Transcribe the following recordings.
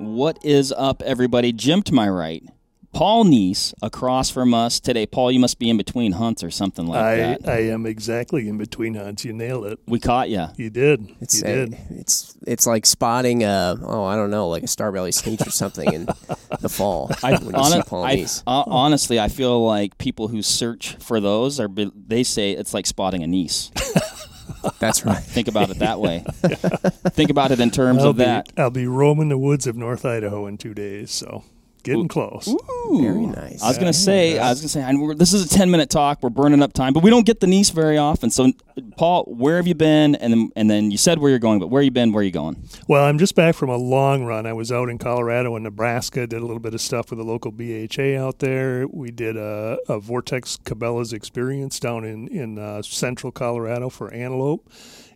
What is up, everybody? Jim to my right. Paul Neess across from us today. Paul, you must be in between hunts or something like I, that. I am exactly in between hunts. You nailed it. we caught you. You did. It's you a- did. it's it's like spotting a oh I don't know like a starbelly sneak or something in the fall I, when you see Paul I- Neess. uh, honestly, I feel like people who search for those are. They say it's like spotting a niece. That's right. Think about it that way. Think about it in terms I'll of be, that. I'll be roaming the woods of North Idaho in two days, so getting close. Very nice. I was gonna say, I was gonna say, and we're, this is a ten minute talk. We're burning up time, but we don't get the niece very often. So, Paul, where have you been? And then, and then you said where you're going, but where you been? Where you going? Well, I'm just back from a long run. I was out in Colorado and Nebraska, did a little bit of stuff with the local BHA out there. We did a, a Vortex Cabela's experience down in, in uh, central Colorado for antelope.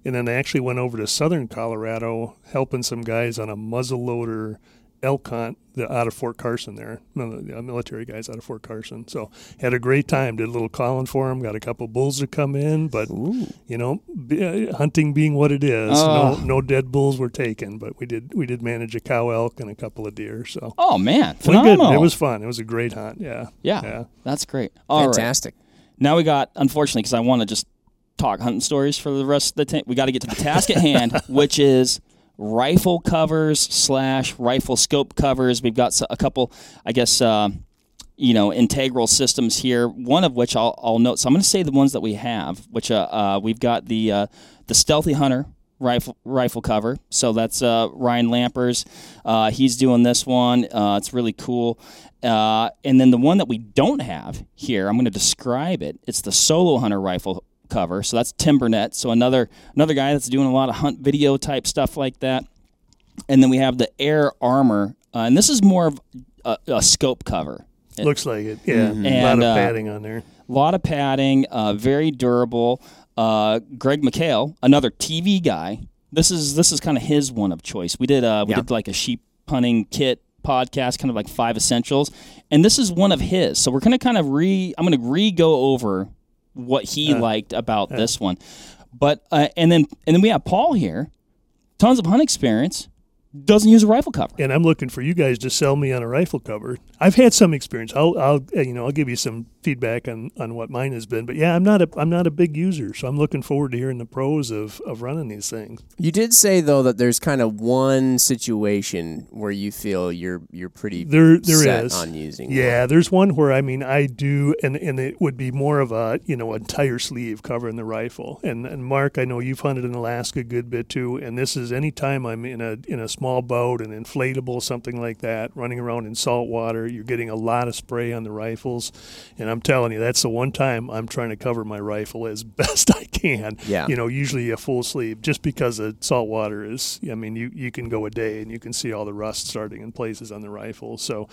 And then I actually went over to southern Colorado helping some guys on a muzzleloader elk hunt the, out of Fort Carson there, the military guys out of Fort Carson. So had a great time. Did a little calling for them. Got a couple bulls to come in, but you know, be, uh, hunting being what it is, Oh. no no dead bulls were taken, but we did we did manage a cow elk and a couple of deer. So Oh man, phenomenal! good. It was fun. It was a great hunt. Yeah. yeah, Yeah. that's great. All right, Fantastic. now we got unfortunately because I want to just talk hunting stories for the rest of the time. We got to get to the task at hand, which is rifle covers slash rifle scope covers. We've got a couple, I guess. Uh, you know, integral systems here. One of which I'll, I'll note. So I'm going to say the ones that we have, which uh, uh, we've got the uh, the Stealthy Hunter rifle rifle cover. So that's uh, Ryan Lampers. Uh, he's doing this one. It's really cool. And then the one that we don't have here, I'm going to describe it. It's the Solo Hunter rifle cover. So that's Tim Burnett. So another another guy that's doing a lot of hunt video type stuff like that. And then we have the Air Armor, uh, and this is more of a, a scope cover. Looks like it. Yeah. A lot And, of uh, padding on there. A lot of padding, uh, very durable. Uh, Greg McHale, another TV guy. This is this is kind of his one of choice. We did uh, we Yeah. did like a sheep hunting kit podcast, kind of like five essentials, and this is one of his. So we're gonna kind of re. I'm gonna re go over what he liked about this one, but uh, and then and then we have Paul here, tons of hunt experience, doesn't use a rifle cover. and I'm looking for you guys to sell me on a rifle cover. I've had some experience. I'll, I'll, uh, you know, I'll give you some feedback on, on what mine has been. But yeah, I'm not a, I'm not a big user, so I'm looking forward to hearing the pros of, of running these things. You did say though that there's kind of one situation where you feel you're you're pretty There, there is set on using. Yeah, there's one where I mean I do, and and it would be more of a you know entire sleeve covering the rifle. And and Mark, I know you've hunted in Alaska a good bit too. And this is anytime I'm in a in a small boat, an inflatable, something like that, running around in salt water, you're getting a lot of spray on the rifles. And I'm telling you, that's the one time I'm trying to cover my rifle as best I can. Yeah. You know, usually a full sleeve, just because the salt water is. I mean, you you can go a day and you can see all the rust starting in places on the rifle. So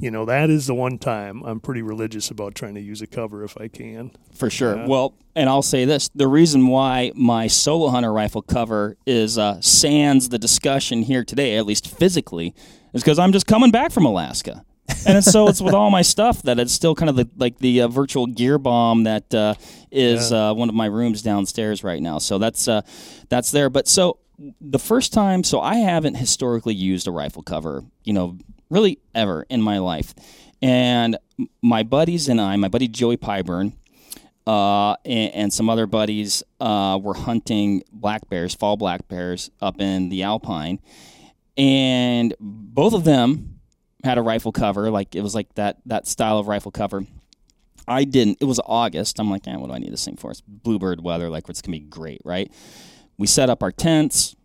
you know that is the one time I'm pretty religious about trying to use a cover if I can. For sure. Well, and I'll say this: the reason why my solo hunter rifle cover is uh, sans the discussion here today, at least physically, is because I'm just coming back from Alaska, and it's, so it's with all my stuff that it's still kind of the, like the uh, virtual gear bomb that uh, is uh, one of my rooms downstairs right now. So that's uh, that's there. But so the first time, so I haven't historically used a rifle cover, you know, really ever in my life, and my buddies and I, my buddy Joey Pyburn uh, and, and some other buddies uh, were hunting black bears, fall black bears, up in the Alpine, and both of them had a rifle cover, like it was like that that style of rifle cover. I didn't. It was August. I'm like, eh, what do I need this thing for? It's bluebird weather. Like, it's gonna be great, right? We set up our tents.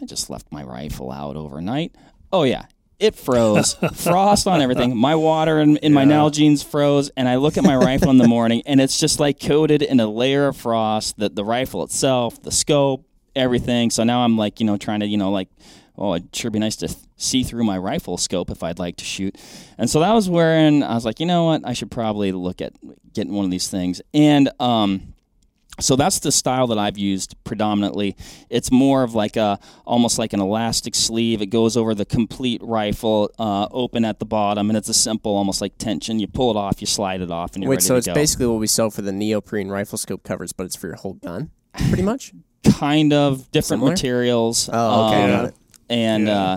I just left my rifle out overnight. Oh yeah, it froze. Frost on everything. My water in, in my Nalgene's froze, and I look at my rifle in the morning, and it's just like coated in a layer of frost. The the rifle itself, the scope, everything. So now I'm like, you know, trying to, you know, like, oh, it'd sure be nice to th- see through my rifle scope if I'd like to shoot. And so that was wherein I was like, you know what, I should probably look at getting one of these things. And um, so that's the style that I've used predominantly. It's more of like a almost like an elastic sleeve. It goes over the complete rifle, uh, open at the bottom, and it's a simple, almost like tension. You pull it off, you slide it off, and you're Wait, ready so to it's go. basically what we sell for the neoprene rifle scope covers, but it's for your whole gun, pretty much. kind of different Similar? materials. Oh, okay, Um, got it. And Yeah. uh,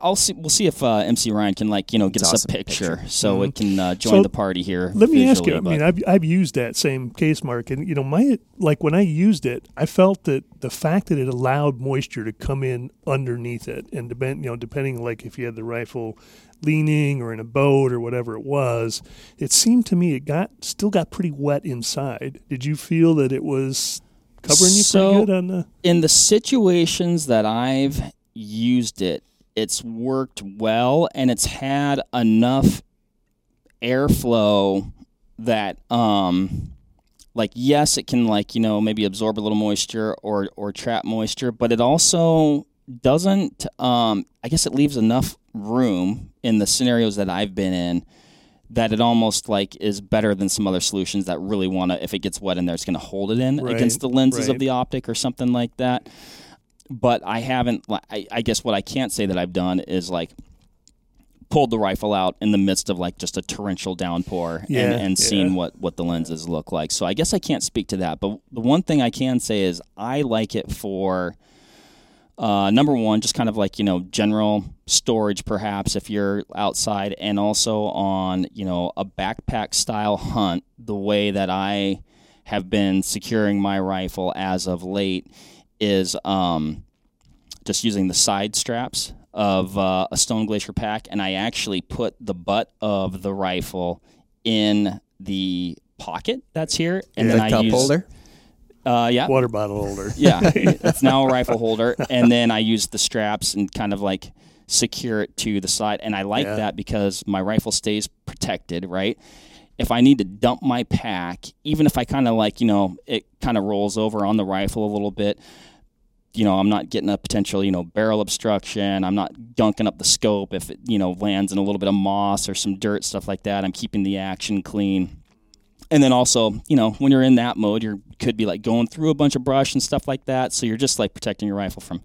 I'll see. We'll see if uh, MC Ryan can like you know get It's us awesome a picture, picture. so it can uh, join Mm-hmm. So, the party here. Let me ask you. visually, I mean, I've I've used that same case mark, and you know, my like when I used it, I felt that the fact that it allowed moisture to come in underneath it, and depend, you know, depending like if you had the rifle leaning or in a boat or whatever it was, it seemed to me it got still got pretty wet inside. Did you feel that it was covering you So- pretty good on the? in the situations that I've used it, it's worked well and it's had enough airflow that um like yes it can like you know maybe absorb a little moisture or or trap moisture but it also doesn't um i guess it leaves enough room in the scenarios that i've been in that it almost like is better than some other solutions that really want to if it gets wet in there it's going to hold it in Right, against the lenses right. of the optic or something like that but i haven't I, I guess what i can't say that i've done is like pulled the rifle out in the midst of like just a torrential downpour Yeah, and, and seen what, what the lenses look like. So I guess I can't speak to that. But the one thing I can say is I like it for uh, number one, just kind of like, you know, general storage perhaps if you're outside and also on, you know, a backpack style hunt, the way that I have been securing my rifle as of late is um, just using the side straps of uh, a Stone Glacier pack, and I actually put the butt of the rifle in the pocket that's here, and the then I cup use holder. Uh, yeah, Water bottle holder. yeah, it's now a rifle holder, and then I use the straps and kind of like secure it to the side, and I like Yeah. that because my rifle stays protected, right? If I need to dump my pack, even if I kind of like, you know, it kind of rolls over on the rifle a little bit, you know, I'm not getting a potential, you know, barrel obstruction. I'm not gunking up the scope if it, you know, lands in a little bit of moss or some dirt, stuff like that. I'm keeping the action clean. And then also, you know, when you're in that mode, you could be like going through a bunch of brush and stuff like that. So you're just like protecting your rifle from,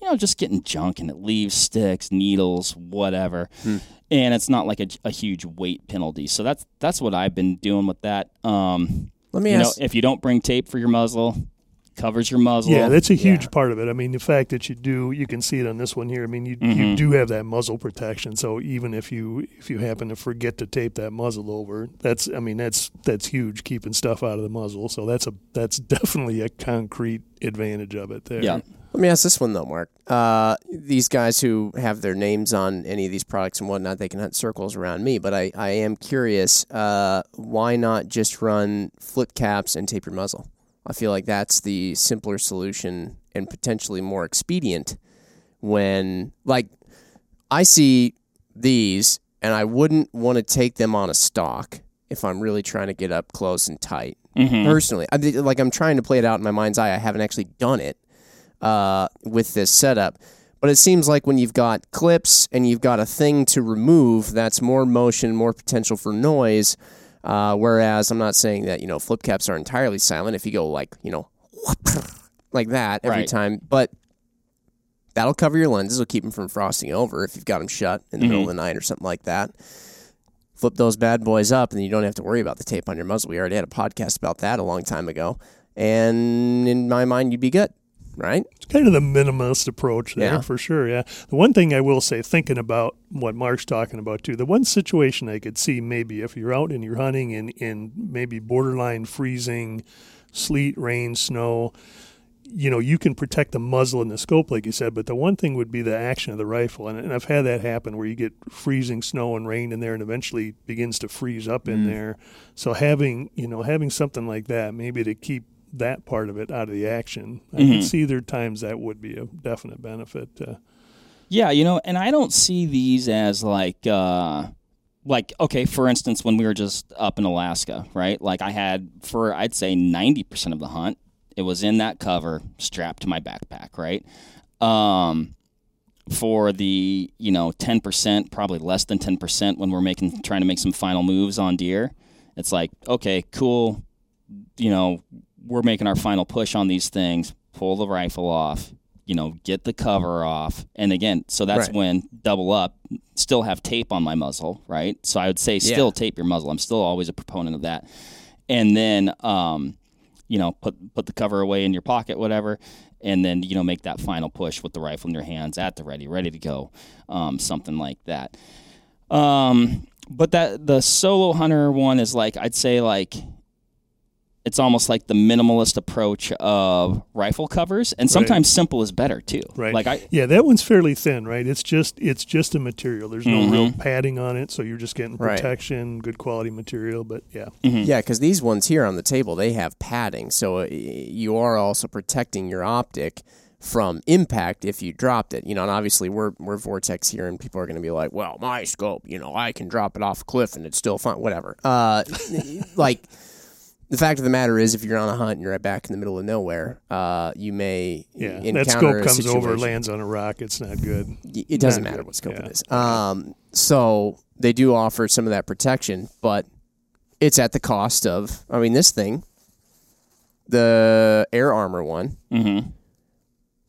you know, just getting junk and it leaves sticks, needles, whatever. And it's not like a, a huge weight penalty. So that's that's what I've been doing with that. Um, Let me you know, ask. if you don't bring tape for your muzzle, covers your muzzle. Yeah, that's a huge Yeah. part of it. I mean, the fact that you do, you can see it on this one here. I mean, you Mhm. you do have that muzzle protection. So even if you if you happen to forget to tape that muzzle over, that's I mean that's that's huge keeping stuff out of the muzzle. So that's a that's definitely a concrete advantage of it there. Yeah. Let me ask this one though, Mark. Uh, these guys who have their names on any of these products and whatnot, they can hunt circles around me. But I, I am curious. Uh, why not just run flip caps and tape your muzzle? I feel like that's the simpler solution and potentially more expedient. When like I see these, and I wouldn't want to take them on a stock if I'm really trying to get up close and tight. Mhm. Personally, I mean, like I'm trying to play it out in my mind's eye. I haven't actually done it uh, with this setup. But it seems like when you've got clips and you've got a thing to remove, that's more motion, more potential for noise. Uh, whereas I'm not saying that you know flip caps are entirely silent. If you go like you know like that every Right. time, but that'll cover your lenses. It'll keep them from frosting over if you've got them shut in the middle of the night or something like that. Flip those bad boys up, and you don't have to worry about the tape on your muzzle. We already had a podcast about that a long time ago, and in my mind, you'd be good, right? It's kind of the minimalist approach there Yeah. for sure. Yeah. The one thing I will say, thinking about what Mark's talking about too, the one situation I could see maybe if you're out and you're hunting in, in maybe borderline freezing, sleet, rain, snow, you know, you can protect the muzzle and the scope, like you said, but the one thing would be the action of the rifle. And, and I've had that happen where you get freezing snow and rain in there and eventually begins to freeze up in mm. there. So having, you know, having something like that, maybe to keep that part of it out of the action, I Mhm. can see there are times that would be a definite benefit. Uh, Yeah, you know, and I don't see these as like uh like okay, for instance, when we were just up in Alaska, right? Like I had for I'd say 90% of the hunt, it was in that cover strapped to my backpack, right? Um for the, you know, 10%, probably less than 10% when we're making trying to make some final moves on deer, it's like, okay, cool, you know, we're making our final push on these things, pull the rifle off, you know, get the cover off. And again, so that's Right. when double up, still have tape on my muzzle, right? So I would say still Yeah. tape your muzzle. I'm still always a proponent of that. And then, um, you know put put the cover away in your pocket, whatever, and then you know make that final push with the rifle in your hands at the ready, ready to go, um, something like that. Um, but that the solo hunter one is like I'd say like it's almost like the minimalist approach of rifle covers, and sometimes simple is better too. Right. Like I, Yeah, that one's fairly thin, right? It's just it's just a material. There's no real Mhm. padding on it, so you're just getting Right. protection, good quality material. But yeah, Yeah, because these ones here on the table they have padding, so uh, you are also protecting your optic from impact if you dropped it. You know, and obviously we're we're vortex here, and people are going to be like, "Well, my scope, you know, I can drop it off a cliff and it's still fine." Whatever. Uh, like the fact of the matter is, if you're on a hunt and you're right back in the middle of nowhere, uh, you may yeah, encounter that scope a comes over, lands on a rock. It's not good. It doesn't Not matter good, what scope yeah. it is. Um, so they do offer some of that protection, but it's at the cost of. I mean, this thing, the air armor one. mm-hmm.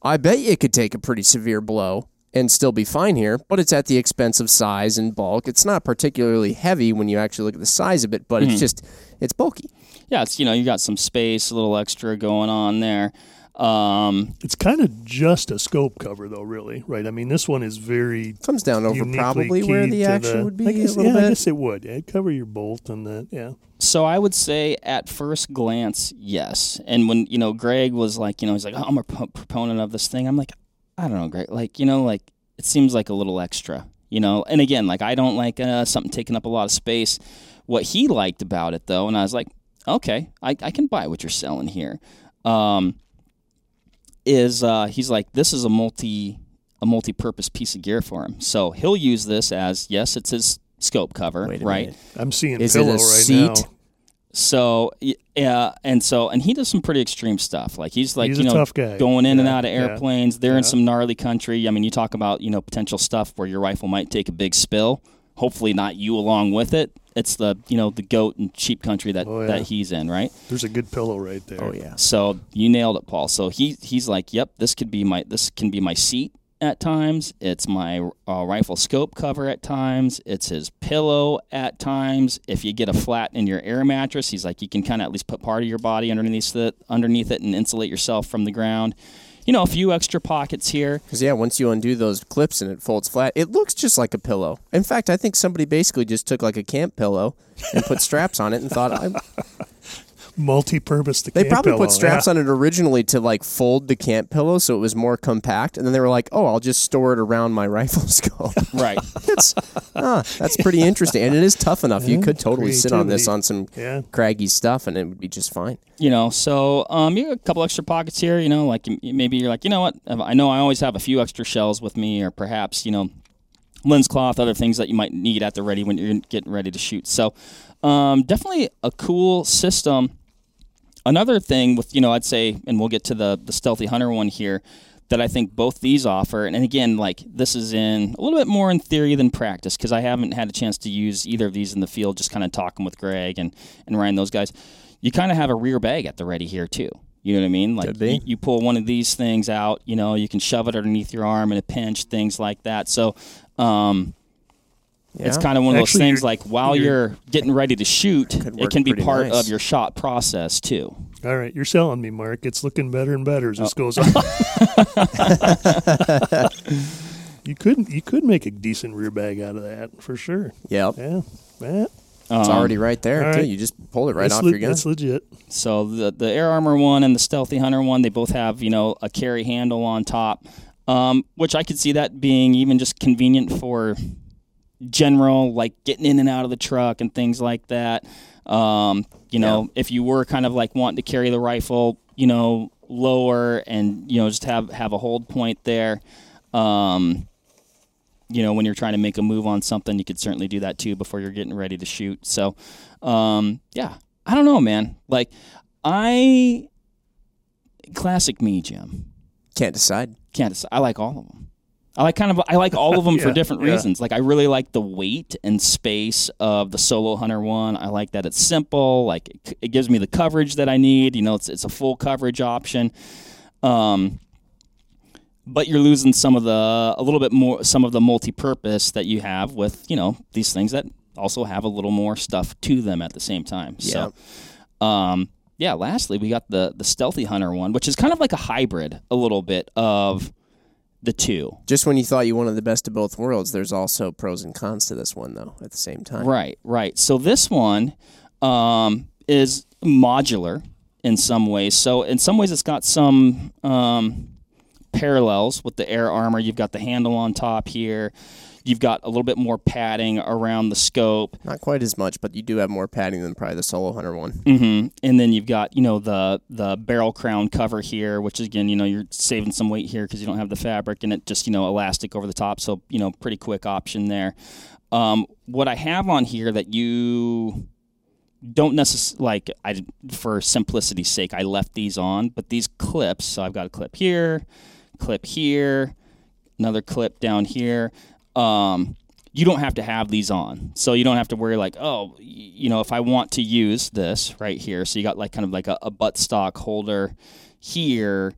I bet you it could take a pretty severe blow and still be fine here, but it's at the expense of size and bulk. It's not particularly heavy when you actually look at the size of it, but Mm-hmm. it's just it's bulky. yeah, it's you know you got some space, a little extra going on there. Um, It's kind of just a scope cover, though. Really, right? I mean, this one is very Comes down over probably where the to action would be I guess, a little yeah, I guess it would. It'd cover your bolt and that. Yeah. So I would say at first glance, yes. And when you know Greg was like, you know, he's like, oh, I'm a pro- proponent of this thing. I'm like, I don't know, Greg. Like, you know, like it seems like a little extra, you know. And again, like I don't like uh, something taking up a lot of space. What he liked about it, though, and I was like, okay, I, I can buy what you're selling here. Um, is uh, he's like, this is a multi a multi-purpose piece of gear for him. So he'll use this as yes, it's his scope cover, right? minute. I'm seeing Is it a right seat? now. So yeah, and so and he does some pretty extreme stuff. Like he's like He's you know tough guy. going in and out of yeah. airplanes. They're Yeah. in some gnarly country. I mean, you talk about you know potential stuff where your rifle might take a big spill. Hopefully not you along with it. It's the you know the goat and sheep country that Oh, yeah. that he's in, right? There's a good pillow right there. Oh yeah. So you nailed it, Paul. So he he's like, yep, this could be my this can be my seat at times. It's my uh, rifle scope cover at times. It's his pillow at times. If you get a flat in your air mattress, he's like, you can kind of at least put part of your body underneath it, underneath it, and insulate yourself from the ground. You know, a few extra pockets here. Because yeah, once you undo those clips and it folds flat, it looks just like a pillow. In fact, I think somebody basically just took like a camp pillow and put straps on it and thought I, Multi-purpose. The they camp probably pillow. put straps yeah. on it originally to like fold the camp pillow so it was more compact, and then they were like, "Oh, I'll just store it around my rifle scope." Right. It's ah, that's pretty interesting, and it is tough enough. You could totally sit on this on some Yeah. craggy stuff, and it would be just fine. you know so um you got a couple extra pockets here you know like maybe you're like you know what i know i always have a few extra shells with me or perhaps you know lens cloth other things that you might need at the ready when you're getting ready to shoot so um definitely a cool system another thing with you know i'd say and we'll get to the the stealthy hunter one here that i think both these offer and, again like this is in a little bit more in theory than practice because i haven't had a chance to use either of these in the field just kind of talking with greg and and ryan those guys. You kind of have a rear bag at the ready here too you know what i mean? Like you, you pull one of these things out you know you can shove it underneath your arm in a pinch things like that. So um it's kind of one of those things you're- like while you're- you're getting ready to shoot, Could it work can be pretty part nice. of your shot process too. All right, you're selling me, Mark. It's looking better and better as Oh. this goes on. you could you could make a decent rear bag out of that for sure. Yep, Yeah, yeah. it's Um, already right there all too. right. You just pull it right that's off le- your gun. That's legit. So the the Air Armor one and the Stealthy Hunter one, they both have you know a carry handle on top, um, which I could see that being even just convenient for general like getting in and out of the truck and things like that. Um, you know, if you were kind of like wanting to carry the rifle, you know, lower and you know just have have a hold point there. Um, you know, when you're trying to make a move on something, you could certainly do that too before you're getting ready to shoot. So, um, yeah, I don't know, man. Like, I classic me, Jim. Can't decide. Can't decide. I like all of them. I like kind of I like all of them for different yeah. reasons. Like I really like the weight and space of the Solo Hunter one. I like that it's simple. Like it, it gives me the coverage that I need. You know, it's it's a full coverage option. Um, but you're losing some of the a little bit more some of the multi-purpose that you have with you know these things that also have a little more stuff to them at the same time. So, um, yeah, lastly, we got the the Stealthy Hunter one, which is kind of like a hybrid, a little bit of the two. Just when you thought you wanted the best of both worlds, there's also pros and cons to this one, though. At the same time, Right, right. So this one um, is modular in some ways. So in some ways, it's got some um, parallels with the air armor. You've got the handle on top here. You've got a little bit more padding around the scope. Not quite as much, but you do have more padding than probably the Solo Hunter one. hmm And then you've got you know the the barrel crown cover here, which again you know you're saving some weight here because you don't have the fabric and it just you know elastic over the top, so you know pretty quick option there. Um, what I have on here that you don't necessarily like I for simplicity's sake I left these on, but these clips. So I've got a clip here, clip here, another clip down here. Um, you don't have to have these on, so you don't have to worry like, oh, you know, if I want to use this right here. So you got like kind of like a, a buttstock holder here.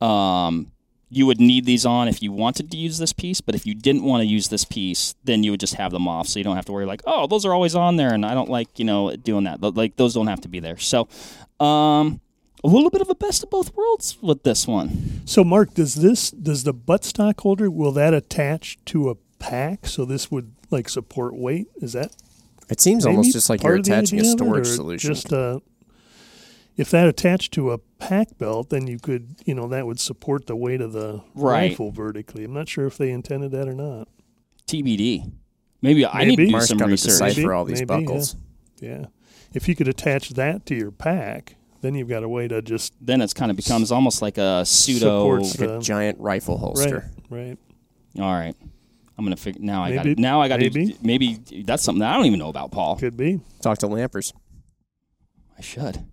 Um, you would need these on if you wanted to use this piece, but if you didn't want to use this piece, then you would just have them off, so you don't have to worry like, oh, those are always on there, and I don't like you know doing that. Th- Like those don't have to be there. So, um, a little bit of a best of both worlds with this one. So, Mark, does this does the buttstock holder will that attach to a pack? So this would like support weight? Is that It seems almost just like you're of attaching a idea it, storage solution. Just uh, if that attached to a pack belt, then you could you know that would support the weight of the Right. rifle vertically. I'm not sure if they intended that or not. TBD. Maybe, I need to Maybe. do Mark's some got research. decipher Maybe, all these maybe, yeah. buckles. Yeah, if you could attach that to your pack, then you've got a way to just Then it's kind of becomes almost like a pseudo. Like a giant rifle holster. right, right. All right, I'm gonna figure now. I got Maybe- now. I got maybe. to maybe that's something that I don't even know about, Paul. Could be. Talk to Lampers. I should.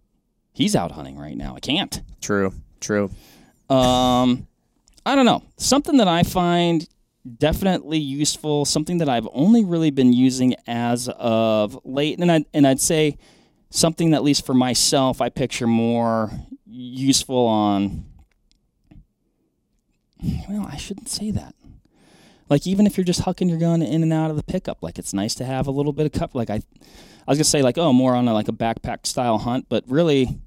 He's out hunting right now. I can't. True. True. Um, I don't know. Something that I find definitely useful. Something that I've only really been using as of late, and I and I'd say something that at least for myself I picture more useful on. Well, I shouldn't say that. Like even if you're just hucking your gun in and out of the pickup, like it's nice to have a little bit of cup. Like I, I was gonna say like oh more on a, like a backpack style hunt, but really,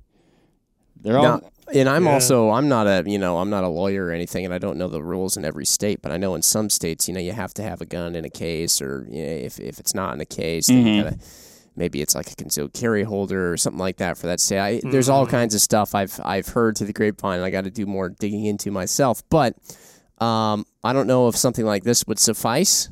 they're all Now, and I'm Yeah. also I'm not a you know I'm not a lawyer or anything, and I don't know the rules in every state. But I know in some states, you know, you have to have a gun in a case, or you know, if if it's not in a case, then you Mhm. gotta maybe it's like a concealed carry holder or something like that for that state. I, There's all kinds of stuff I've I've heard to the grapevine. and I got to do more digging into myself, but um, I don't know if something like this would suffice.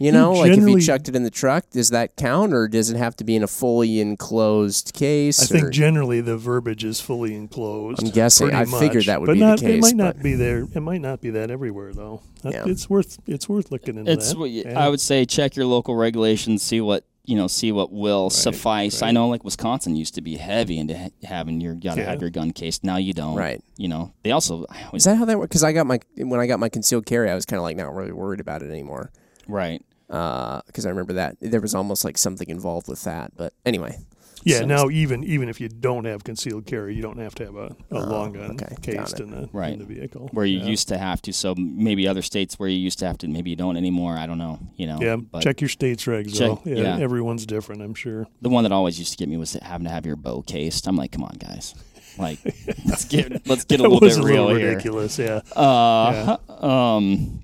You know, like if you chucked it in the truck, does that count, or does it have to be in a fully enclosed case? I think or- generally the verbiage is fully enclosed. I'm guessing. pretty I figured much. that would but be the case, It might but- not be there. It might not be that everywhere though. That- Yeah. It's worth it's worth looking into it's that. what y- Yeah. I would say check your local regulations, see what you know, see what will suffice. I know like Wisconsin used to be heavy into ha- having your got to Yeah. have your gun cased. Now you don't. Right. You know, they also I Is that how that works? Because I got my when I got my concealed carry, I was kind of like not really worried about it anymore. right. Uh, because I remember that there was almost like something involved with that. But anyway, yeah. so- now even even if you don't have concealed carry, you don't have to have a, a Oh, long gun okay, cased in the Right. in the vehicle. Where you yeah. used to have to, so maybe other states where you used to have to, maybe you don't anymore. I don't know. You know. yeah, But check your state's regs Check- though. Yeah, yeah. everyone's different, I'm sure. the one that always used to get me was having to have your bow cased. I'm like, come on, guys. Like, let's get let's get a that little was bit a real little here. ridiculous. Yeah. Uh, um.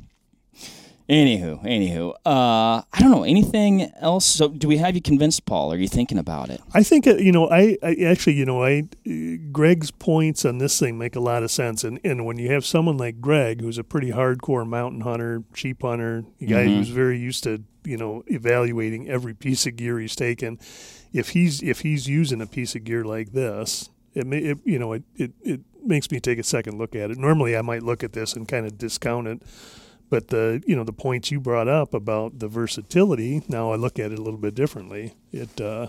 Anywho, anywho, uh, I don't know anything else. So, do we have you convinced, Paul? Are you thinking about it? I think uh, you know. I, I actually, you know, I Greg's points on this thing make a lot of sense. And and when you have someone like Greg, who's a pretty hardcore mountain hunter, sheep hunter, a guy Mhm. who's very used to you know evaluating every piece of gear he's taken, if he's if he's using a piece of gear like this, it may it, you know it, it it makes me take a second look at it. Normally, I might look at this and kind of discount it. But the you know the points you brought up about the versatility, now I look at it a little bit differently. It uh,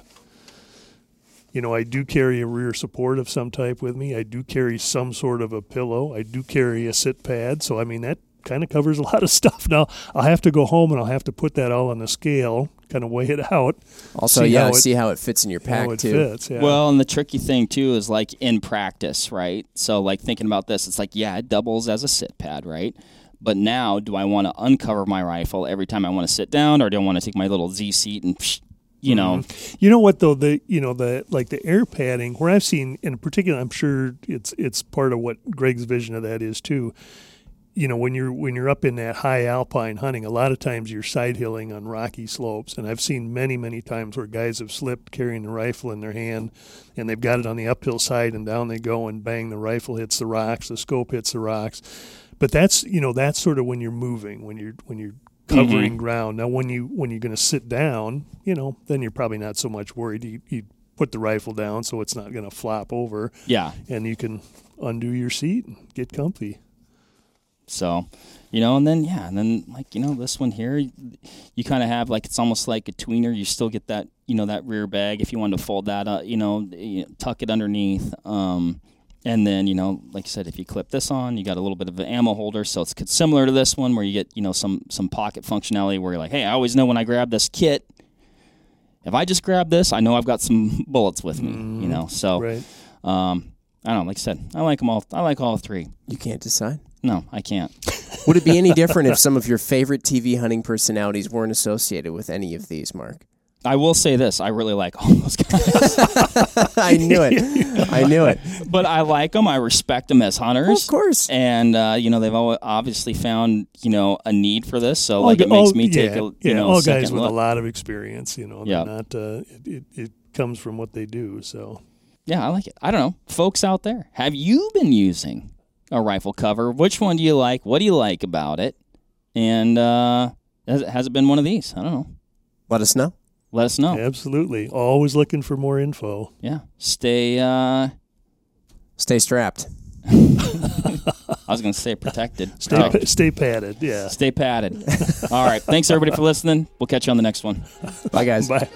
you know, I do carry a rear support of some type with me. I do carry some sort of a pillow. I do carry a sit pad. So, I mean, that kind of covers a lot of stuff. Now, I'll have to go home and I'll have to put that all on the scale, kind of weigh it out, also See yeah, how it- see how it fits in your pack how it too. fits. Yeah. Well, and the tricky thing too is like in practice, right? So, like thinking about this, it's like, yeah, it doubles as a sit pad, right? But now, do I want to uncover my rifle every time I want to sit down, or do I want to take my little Z seat and psh, you know, mm-hmm. You know what though the you know the like the air padding where I've seen in particular I'm sure it's it's part of what Greg's vision of that is too. You know when you're when you're up in that high alpine hunting, a lot of times you're side hilling on rocky slopes, and I've seen many many times where guys have slipped carrying the rifle in their hand, and they've got it on the uphill side, and down they go, and bang, the rifle hits the rocks, the scope hits the rocks. But that's you know that's sort of when you're moving, when you're when you're covering ground. Now, when you when you're going to sit down, you know, then you're probably not so much worried. You, you put the rifle down so it's not going to flop over, yeah. and you can undo your seat and get comfy. So, you know, and then yeah, and then like you know this one here, you, you kind of have like it's almost like a tweener. You still get that you know that rear bag if you want to fold that up, you know, tuck it underneath. Um, and then you know, like I said, if you clip this on, you got a little bit of an ammo holder, so it's similar to this one where you get you know some some pocket functionality where you're like, hey, I always know when I grab this kit. If I just grab this, I know I've got some bullets with me, you know. So, Right. um, I don't know. Like I said, I like them all. I like all three. You can't decide. No, I can't. Would it be any different if some of your favorite TV hunting personalities weren't associated with any of these, Mark? I will say this: I really like all those guys, I knew it. I knew it. but I like them. I respect them as hunters, Of course. and uh, you know they've obviously found you know a need for this. So All like gu- it makes all- me take yeah, a you yeah, know all second guys with look. a lot of experience. You know, Yeah. they're not. Uh, it, it, it comes from what they do. So Yeah, I like it. I don't know, folks out there, have you been using a rifle cover? Which one do you like? What do you like about it? And uh, has, it- has it been one of these? I don't know. Let us know. Let us know. absolutely, always looking for more info. Yeah, stay. Uh, Stay strapped. I was going to say protected. Stay Protect- pa- stay padded. Yeah. Stay padded. All right. Thanks everybody for listening. We'll catch you on the next one. Bye, guys. Bye.